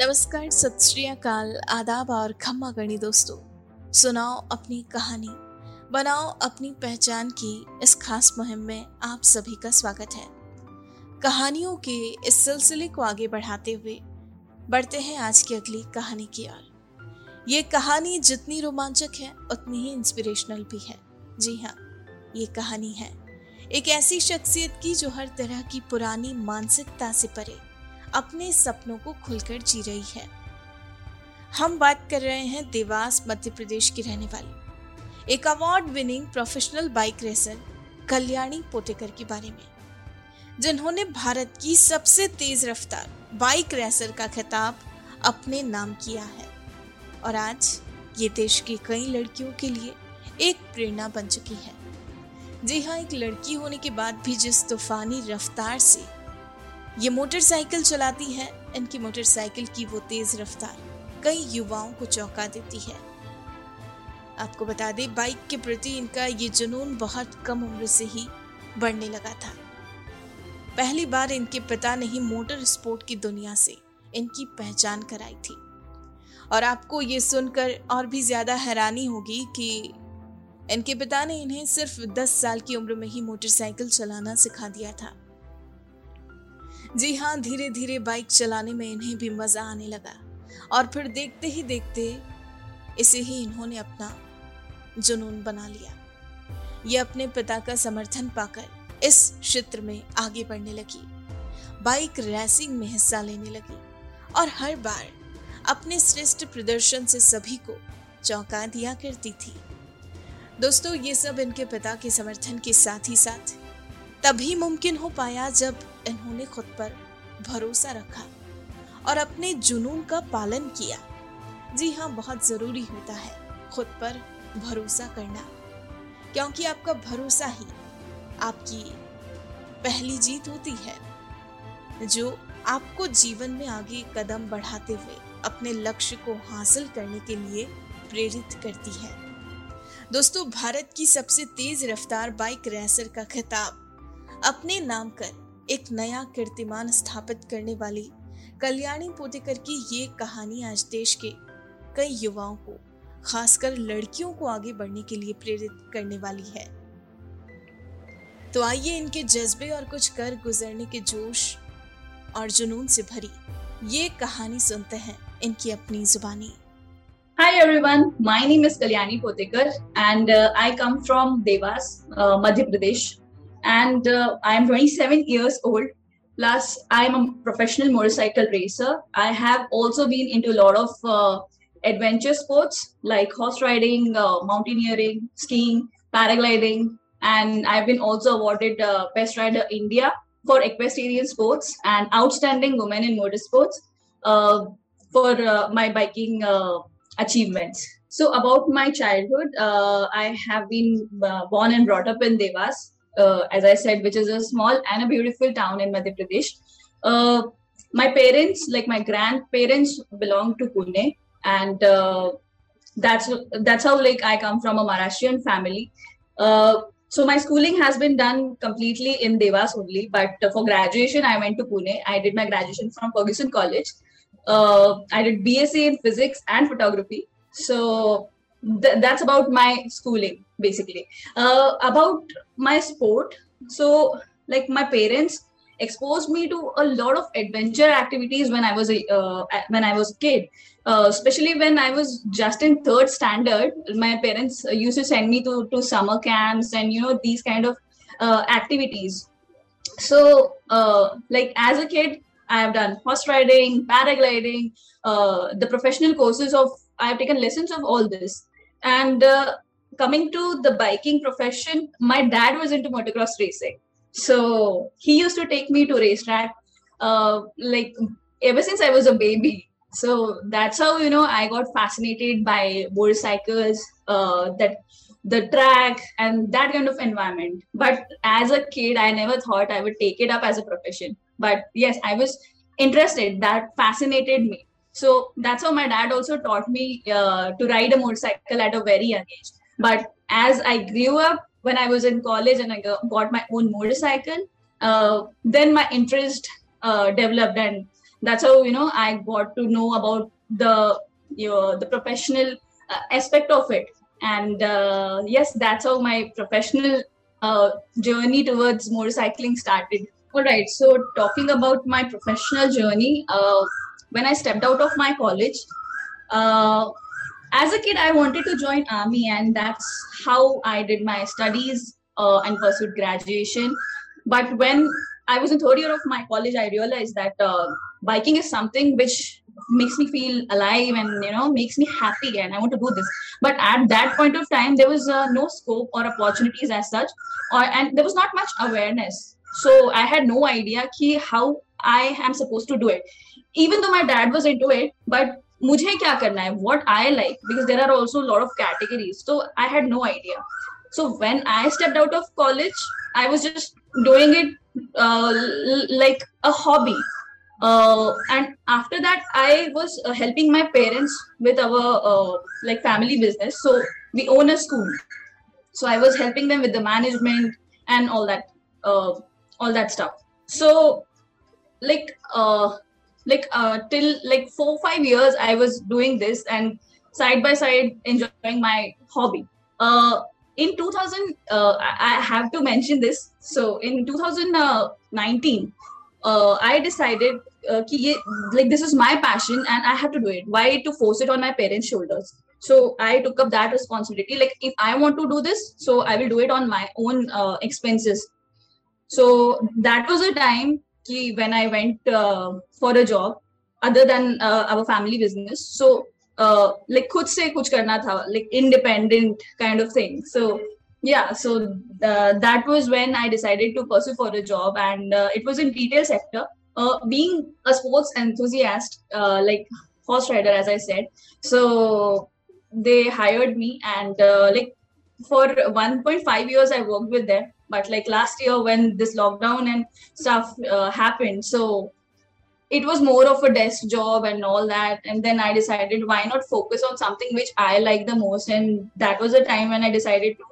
नमस्कार, सत श्री अकाल, आदाब और खम्मा गणी दोस्तों। सुनाओ अपनी कहानी, बनाओ अपनी पहचान की इस खास मुहिम में आप सभी का स्वागत है। कहानियों के इस सिलसिले को आगे बढ़ाते हुए बढ़ते हैं आज की अगली कहानी की ओर। ये कहानी जितनी रोमांचक है, उतनी ही इंस्पिरेशनल भी है। जी हाँ ये कहानी है। एक ऐसी शख्सियत की जो हर तरह की पुरानी मानसिकता से परे अपने सपनों को खुलकर जी रही है। हम बात कर रहे हैं देवास, मध्य प्रदेश की रहने वाली। एक award winning professional bike racer Kalyani Potekar के बारे में। जिन्होंने भारत की सबसे तेज रफ्तार बाइक रेसर का खिताब अपने नाम किया है। और आज ये देश की कई लड़कियों के लिए एक प्रेरणा बन चुकी है। जी हाँ एक लड़की होने के बाद भी जिस तूफानी रफ्तार से ये मोटरसाइकिल चलाती है। इनकी मोटरसाइकिल की वो तेज रफ्तार कई युवाओं को चौंका देती है। आपको बता दें, बाइक के प्रति इनका ये जुनून बहुत कम उम्र से ही बढ़ने लगा था। पहली बार इनके पिता ने ही मोटर स्पोर्ट की दुनिया से इनकी पहचान कराई थी। और आपको ये सुनकर और भी ज़्यादा हैरानी होगी कि इनके पिता ने इन्हें सिर्फ़ 10 साल की उम्र में ही मोटरसाइकिल चलाना सिखा दिया था। जी हाँ धीरे धीरे बाइक चलाने में इन्हें भी मज़ा आने लगा। और फिर देखते ही देखते इसे ही इन्होंने अपना जुनून बना लिया। ये अपने पिता का समर्थन पाकर इस क्षेत्र में आगे बढ़ने लगी। बाइक रेसिंग में हिस्सा लेने लगी और हर बार अपने श्रेष्ठ प्रदर्शन से सभी को चौंका दिया करती थी। दोस्तों, ये सब इनके पिता के समर्थन के साथ ही साथ तभी मुमकिन हो पाया जब इन्होंने खुद पर भरोसा रखा और अपने जुनून का पालन किया। जी हाँ बहुत ज़रूरी होता है खुद पर भरोसा करना, क्योंकि आपका भरोसा ही आपकी पहली जीत होती है, जो आपको जीवन में आगे कदम बढ़ाते हुए अपने लक्ष्य को हासिल करने के लिए प्रेरित करती है। दोस्तों, भारत की सबसे तेज रफ्तार बाइक रेसर का खिताब अपने नाम कर एक नया कीर्तिमान स्थापित करने वाली कल्याणी पोतेकर की ये कहानी आज देश के कई युवाओं को खासकर लड़कियों को आगे बढ़ने के लिए प्रेरित करने वाली है तो आइए इनके जज्बे और कुछ कर गुजरने के जोश और जुनून से भरी ये कहानी सुनते हैं इनकी अपनी जुबानी Hi everyone, my name is Kalyani Potekar and uh, I come from Devas, uh, Madhya Pradesh. And uh, I'm 27 years old. Plus, I'm a professional motorcycle racer. I have also been into a lot of uh, adventure sports like horse riding, uh, mountaineering, skiing, paragliding, and I've been also awarded uh, Best Rider India for equestrian sports and Outstanding Woman in Motorsports uh, for uh, my biking achievements. So, about my childhood, I have been born and brought up in Dewas, uh, as I said, which is a small and a beautiful town in Madhya Pradesh. Uh, my parents, like my grandparents, belong to Pune, and uh, that's that's how like I come from a Maharashtrian family. Uh, so my schooling has been done completely in Dewas only, but for graduation I went to Pune. I did my graduation from Fergusson College. Uh, I did BSc in physics and photography. So th- that's about my schooling basically. Uh, about my sport. So like my parents exposed me to a lot of adventure activities when i was a uh, when i was a kid. Uh, especially when i was just in third standard my parents used to send me to, to summer camps and you know these kind of uh, activities. So uh, like as a kid i have done horse riding paragliding uh, the professional courses of i have taken lessons of all this and uh, coming to the biking profession, my dad was into motocross racing. So he used to take me to racetrack, uh, like ever since I was a baby. So that's how you know I got fascinated by motorcycles, uh, that the track and that kind of environment. But as a kid, I never thought I would take it up as a profession. But yes, I was interested. That fascinated me. So that's how my dad also taught me uh, to ride a motorcycle at a very young age. But as I grew up, when I was in college and I got my own motorcycle, uh, then my interest uh, developed and that's how you know i got to know about the you know, the professional uh, aspect of it and uh, yes that's how my professional uh, journey towards motorcycling started all right so talking about my professional journey uh, when i stepped out of my college uh, as a kid i wanted to join army and that's how i did my studies uh, and pursued graduation. But when i was in third year of my college i realized that biking is something which makes me feel alive and you know makes me happy and i want to do this. But at that point of time there was uh, no scope or opportunities as such or and there was not much awareness so i had no idea ki how i am supposed to do it. Even though my dad was into it but mujhe kya karna hai what i like? Because there are also a lot of categories. So i had no idea. So when i stepped out of college i was just doing it uh, like a hobby. Uh, and after that i was uh, helping my parents with our uh, like family business. So we own a school. So i was helping them with the management and all that uh, all that stuff so like uh like uh till like four five years i was doing this and side by side enjoying my hobby uh in 2000 uh, i have to mention this so in 2019 uh, I decided uh, ki like this is my passion and I have to do it. Why to force it on my parents' shoulders? So I took up that responsibility. Like if I want to do this, so I will do it on my own uh, expenses. So that was a time when I went uh, for a job other than uh, our family business. So uh, like khud se kuch karna tha, like independent kind of thing. So yeah so uh, that was when i decided to pursue for a job and uh, it was in retail sector uh, being a sports enthusiast like horse rider as i said so they hired me and like for 1.5 years i worked with them. But like last year when this lockdown and stuff uh, happened so it was more of a desk job and all that. And then i decided why not focus on something which i like the most. And that was a time when i decided to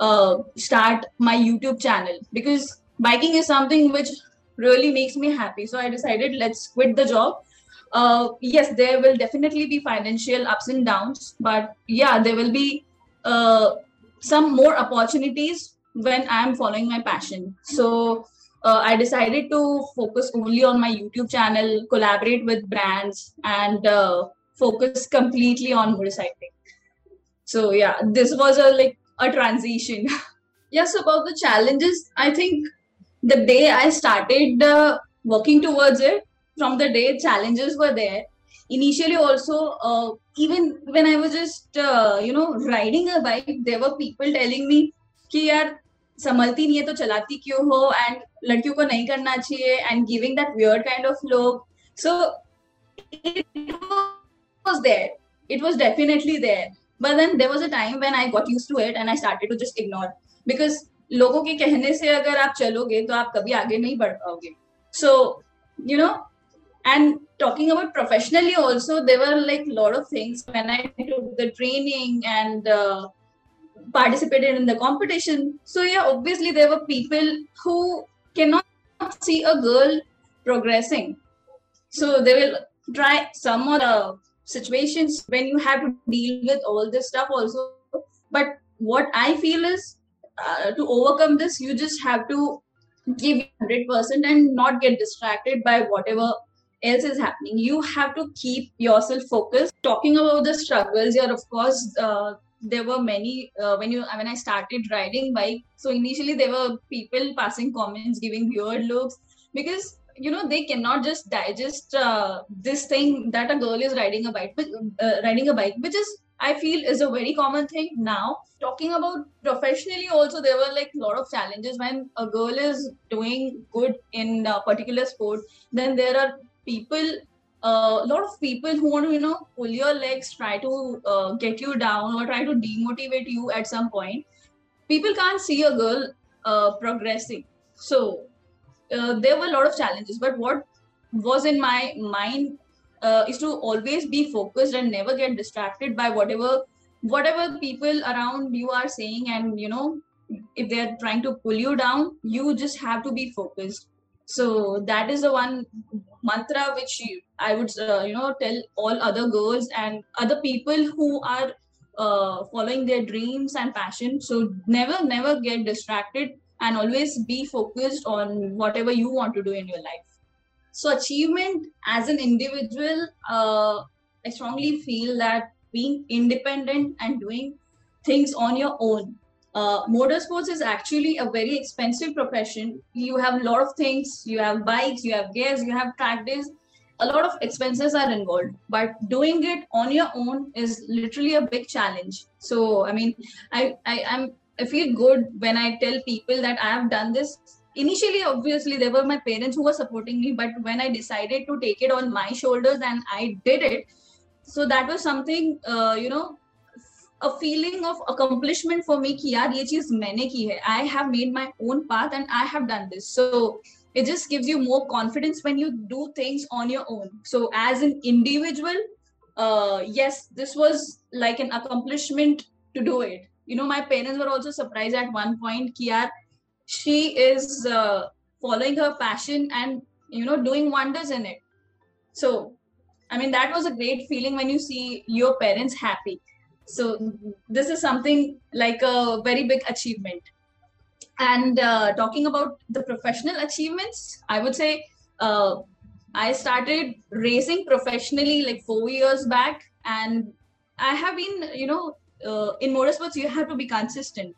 uh, start my YouTube channel. Because biking is something which really makes me happy. So I decided let's quit the job. Uh, yes, there will definitely be financial ups and downs, but yeah, there will be uh, some more opportunities when I'm following my passion. So uh, I decided to focus only on my YouTube channel, collaborate with brands, and uh, focus completely on motorcycling. So yeah, this was a like a transition. yes, about the challenges, I think the day I started uh, working towards it, from the day challenges were there, initially also, uh, even when I was just, uh, you know, riding a bike, there were people telling me कि यार संभलती नहीं है तो चलाती क्यों हो and लड़कियों को नहीं करना चाहिए and giving that weird kind of look so it was there it was definitely there but then there was a time when i got used to it and i started to just ignore because लोगों के कहने से अगर आप चलोगे तो आप कभी आगे नहीं बढ़ पाओगे so you know and talking about professionally also there were like a lot of things. When i took the training and uh, participated in the competition so yeah obviously there were people who cannot see a girl progressing. So they will try some of the situations when you have to deal with all this stuff also. But what i feel is uh, to overcome this you just have to give 100% and not get distracted by whatever else is happening. You have to keep yourself focused. Talking about the struggles here of course uh, there were many uh, when you when i started riding bike so initially there were people passing comments giving weird looks because you know they cannot just digest uh, this thing that a girl is riding a bike uh, riding a bike which is i feel is a very common thing now. Talking about professionally also there were like a lot of challenges. When a girl is doing good in a particular sport then there are people a uh, lot of people who want to you know pull your legs try to uh, get you down or try to demotivate you at some point people can't see a girl uh, progressing. So uh, there were a lot of challenges but what was in my mind uh, is to always be focused and never get distracted by whatever whatever people around you are saying and you know if they're trying to pull you down you just have to be focused so that is the one mantra which i would uh, you know tell all other girls and other people who are uh, following their dreams and passion. So never never get distracted and always be focused on whatever you want to do in your life. So achievement as an individual uh, i strongly feel that being independent and doing things on your own uh, motorsports is actually a very expensive profession. You have a lot of things. You have bikes you have gears you have track days. A lot of expenses are involved but doing it on your own is literally a big challenge. So i mean i i am i feel good when i tell people that i have done this. Initially obviously there were my parents who were supporting me but when i decided to take it on my shoulders and i did it so that was something uh, you know a feeling of accomplishment for me कि यार ये चीज मैंने की है I have made my own path and I have done this so it just gives you more confidence when you do things on your own so as an individual uh, yes this was like an accomplishment to do it you know my parents were also surprised at one point कि यार she is uh, following her passion and you know doing wonders in it so i mean that was a great feeling when you see your parents happy so this is something like a very big achievement and uh, talking about the professional achievements, I would say uh, I started racing professionally like four years back, and I have been, you know, uh, in motorsports you have to be consistent.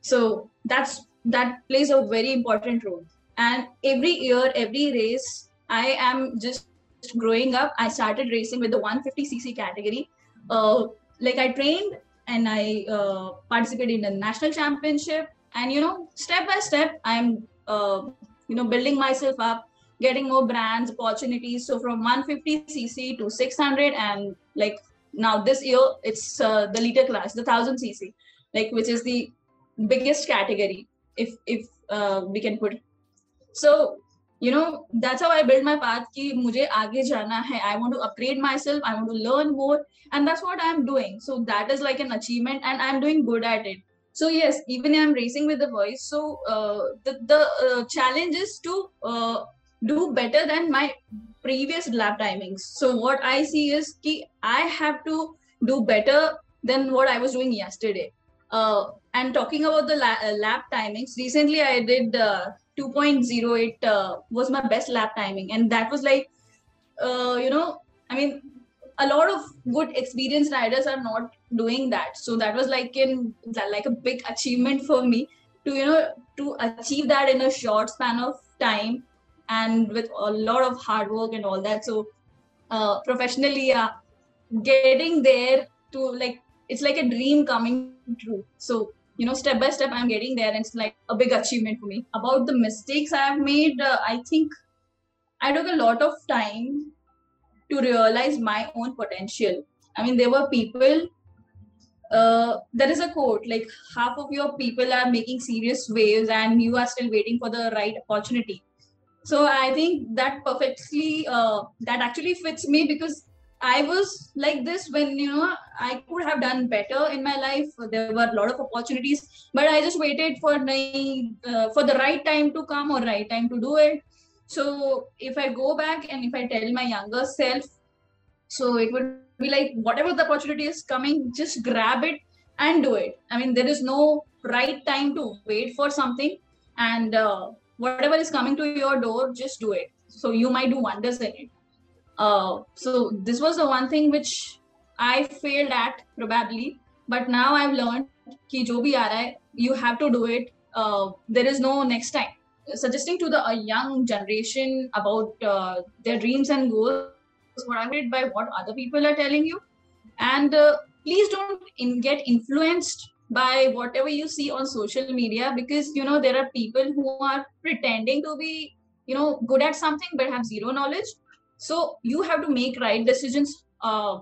So that's that plays a very important role. And every year, every race, I am just growing up. I started racing with the 150cc category. Uh, like I trained and I uh, participated in the national championship. And you know step by step i'm uh, you know building myself up getting more brands opportunities. So from 150 cc to 600 and like now this year it's uh, the liter class the 1000 cc like which is the biggest category if if uh, we can put so you know that's how i build my path ki i want to upgrade myself. I want to learn more. And that's what i'm doing. So that is like an achievement and i'm doing good at it. So yes even i'm racing with the voice. So uh, the, uh, challenge is to uh, do better than my previous lap timings. So what i see is ki i have to do better than what i was doing yesterday. And talking about the la- lap timings recently i did uh, 2.08 was my best lap timing. And that was like you know i mean a lot of good experienced riders are not doing that. So that was like in like a big achievement for me to you know to achieve that in a short span of time and with a lot of hard work and all that. So uh, professionally yeah, getting there to like it's like a dream coming true. So you know step by step i'm getting there and it's like a big achievement for me about the mistakes i have made uh, i think i took a lot of time to realize my own potential. I mean, there were people. Uh, there is a quote like half of your people are making serious waves and you are still waiting for the right opportunity. So I think that perfectly uh, that actually fits me because I was like this when you know I could have done better in my life. There were a lot of opportunities, but I just waited for my uh, for the right time to come or right time to do it. So if I go back and if I tell my younger self, so it would be like whatever the opportunity is coming, just grab it and do it. I mean, there is no right time to wait for something, and uh, whatever is coming to your door, just do it. So you might do wonders in it. Uh, so this was the one thing which I failed at probably, but now I've learned कि जो भी आ रहा है, you have to do it. Uh, there is no next time suggesting to the young generation about uh, their dreams and goals what i read by what other people are telling you and uh, please don't in, get influenced by whatever you see on social media because you know there are people who are pretending to be you know good at something but have zero knowledge so you have to make right decisions uh,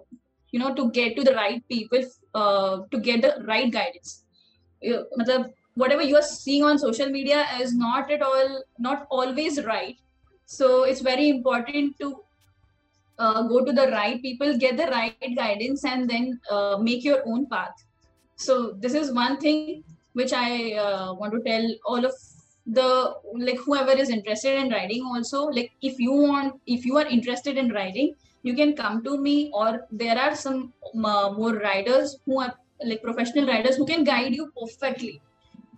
you know to get to the right people uh, to get the right guidance. Uh, whatever you are seeing on social media is not at all not always right. So it's very important to uh, go to the right people get the right guidance and then uh, make your own path. So this is one thing which i uh, want to tell all of the like whoever is interested in riding also like if you want if you are interested in riding you can come to me or there are some uh, more riders who are like professional riders who can guide you perfectly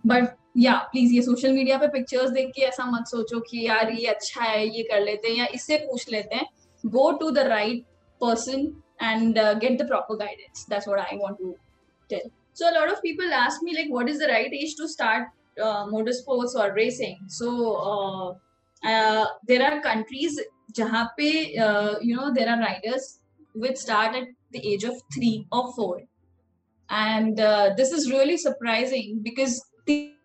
but या please ये social media पे pictures देख के ऐसा मत सोचो कि यार ये अच्छा है ये कर लेते हैं या इससे पूछ लेते हैं go to the right person and uh, get the proper guidance that's what i want to tell so a lot of people ask me like what is the right age to start uh, motorsports or racing so uh, uh, there are countries jahan pe uh, you know there are riders which start at the age of 3 or 4 and uh, this is really surprising because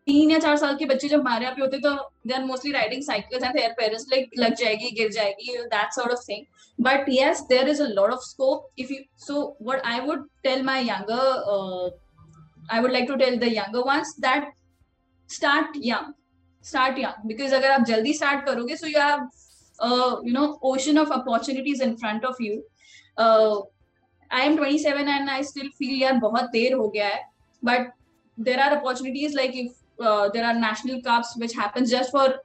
तीन या चार साल के बच्चे जब हमारे यहाँ पे होते तो they are mostly riding cycles and their parents like लग जाएगी गिर जाएगी that sort of thing but yes there is a lot of scope if you so what I would tell my younger I would like to tell the younger ones that start young start young because अगर आप जल्दी start करोगे so you have you know ocean of opportunities in front of you I am twenty seven and I still feel यार बहुत देर हो गया है. But there are opportunities like if there are national cups which happens just for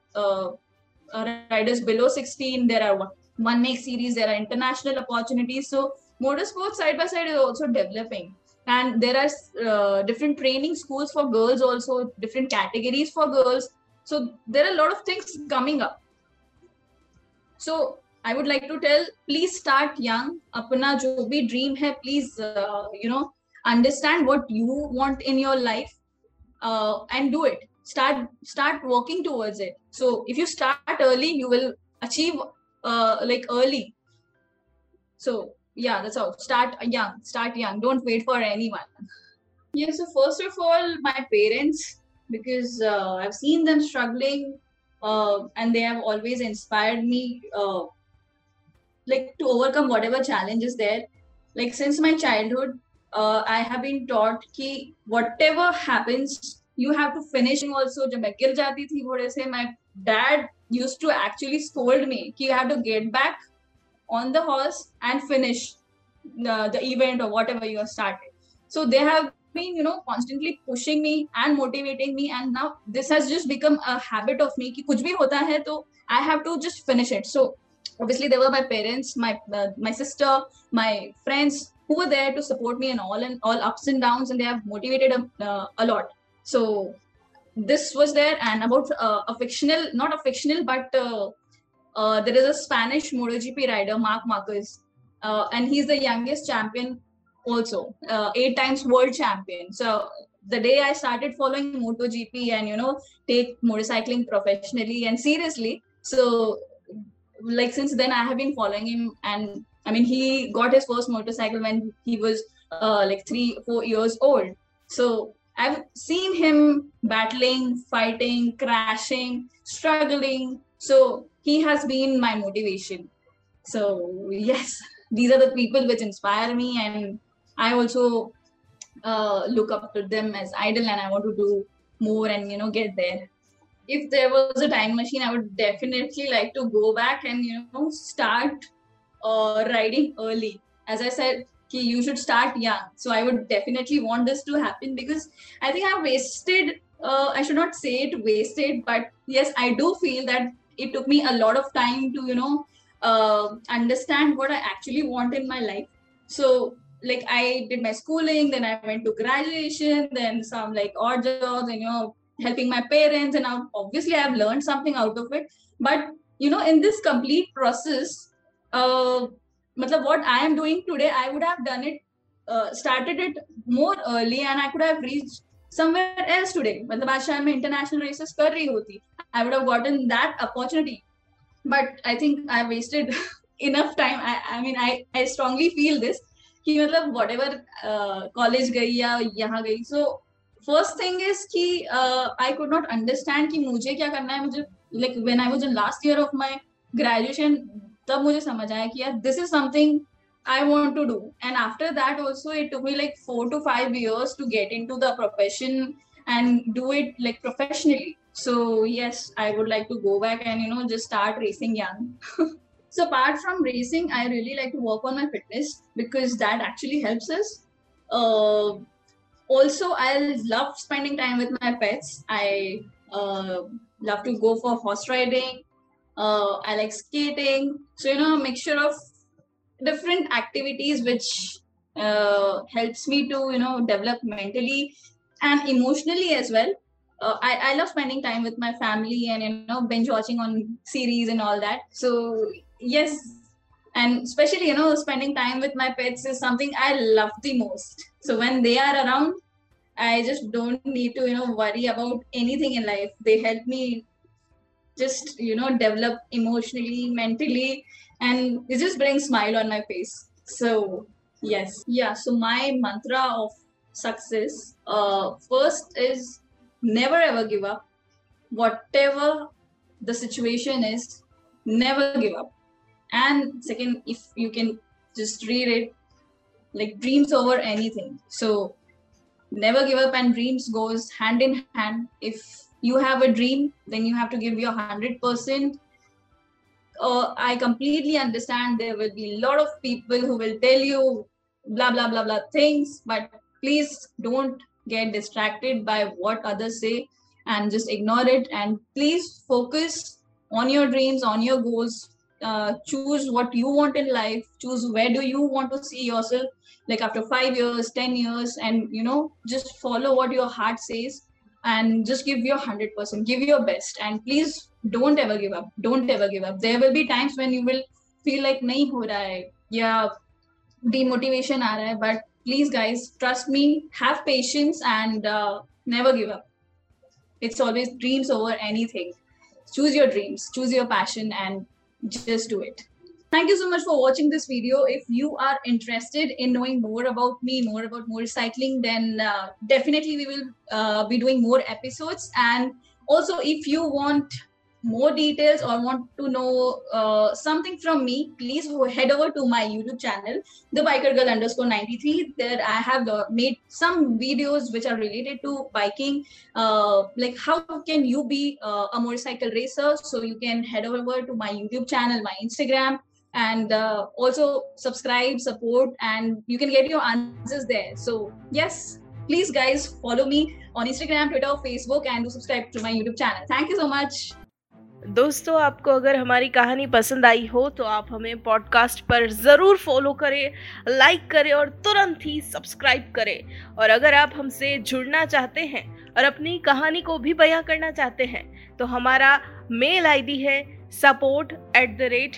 riders below sixteen there are one make series there are international opportunities so motor sports side by side is also developing and there are uh, different training schools for girls also different categories for girls. So there are a lot of things coming up. So i would like to tell please start young. Apna jo bhi dream hai please uh, you know understand what you want in your life uh, and do it. Start start working towards it. So if you start early you will achieve uh, like early. So yeah that's all. Start young. Start young. Don't wait for anyone. Yeah so first of all my parents because uh, i've seen them struggling uh, and they have always inspired me uh, like to overcome whatever challenge is there. Like since my childhood uh, i have been taught ki whatever happens you have to finish also. jati thi my dad used to actually scold me ki you have to get back on the horse and finish the, the event or whatever you have started. So they have been, you know, constantly pushing me and motivating me. And now this has just become a habit of me. Ki kuch bhi hota hai, to I have to just finish it. So obviously there were my parents, my uh, my sister, my friends who were there to support me in all and all ups and downs, and they have motivated a, uh, a lot. So this was there, and about uh, a fictional, not a fictional, but uh, uh, there is a Spanish MotoGP rider, Marc Marquez, uh, and he's the youngest champion, also uh, eight times world champion. So the day I started following MotoGP and you know take motorcycling professionally and seriously, so like since then I have been following him and I mean, he got his first motorcycle when he was uh, like three, four years old. So I've seen him battling, fighting, crashing, struggling. So he has been my motivation. So yes, these are the people which inspire me, and I also uh, look up to them as idol, and I want to do more and you know get there. If there was a time machine, I would definitely like to go back and you know start uh, riding early. As I said, you should start young. So I would definitely want this to happen because I think I wasted. Uh, I should not say it wasted, but yes, I do feel that it took me a lot of time to you know uh, understand what I actually want in my life. So like I did my schooling, then I went to graduation, then some like odd jobs, and you know helping my parents, and obviously I've learned something out of it. But you know in this complete process, uh, what I am doing today, I would have done it, uh, started it more early, and I could have reached somewhere else today. मतलब आज शायद मैं international races कर रही होती, I would have gotten that opportunity. But I think I wasted enough time. I, I mean, I, I strongly feel this कि मतलब whatever uh, college गई या यहाँ गई. So first thing is कि uh, I could not understand कि मुझे क्या करना है मुझे like when I was in last year of my graduation तब मुझे समझ आया कि यार this is something I want to do. And after that, also, it took me like four to five years to get into the profession and do it like professionally. So, yes, I would like to go back and, you know, just start racing young. so, apart from racing, I really like to work on my fitness because that actually helps us. Uh, also, I love spending time with my pets. I uh, love to go for horse riding. Uh, I like skating. So you know, a mixture of different activities which uh, helps me to you know develop mentally and emotionally as well. Uh, I, I love spending time with my family and you know binge watching on series and all that. So yes, and especially you know spending time with my pets is something I love the most. So when they are around, I just don't need to you know worry about anything in life. They help me just you know develop emotionally, mentally, and it just brings smile on my face. So Yes. Yeah. So my mantra of success, uh, first is never ever give up. Whatever the situation is, never give up. And second, if you can just read it, like dreams over anything. So never give up and dreams goes hand in hand. If you have a dream, then you have to give your hundred percent. Uh, I completely understand there will be a lot of people who will tell you blah blah blah blah things but please don't get distracted by what others say and just ignore it. And please focus on your dreams on your goals. Uh, choose what you want in life. Choose where do you want to see yourself like after 5 years 10 years and you know just follow what your heart says and just give your 100% give your best. And please don't ever give up. Don't ever give up. There will be times when you will feel like nahi ho raha hai ya demotivation aa raha but please guys trust me have patience and uh, never give up. It's always dreams over anything. Choose your dreams choose your passion and just do it thank you so much for watching this video if you are interested in knowing more about me more about motorcycling then uh, definitely we will uh, be doing more episodes and also if you want more details or want to know uh, something from me, please head over to my YouTube channel, the biker girl underscore 93. There I have uh, made some videos which are related to biking, uh, like how can you be uh, a motorcycle racer. So you can head over to my YouTube channel, my Instagram, and uh, also subscribe, support, and you can get your answers there. So yes, please guys follow me on Instagram, Twitter, Facebook, and do subscribe to my YouTube channel. Thank you so much. दोस्तों आपको अगर हमारी कहानी पसंद आई हो तो आप हमें पॉडकास्ट पर ज़रूर फॉलो करें लाइक करें और तुरंत ही सब्सक्राइब करें और अगर आप हमसे जुड़ना चाहते हैं और अपनी कहानी को भी बयां करना चाहते हैं तो हमारा मेल आईडी है support at the rate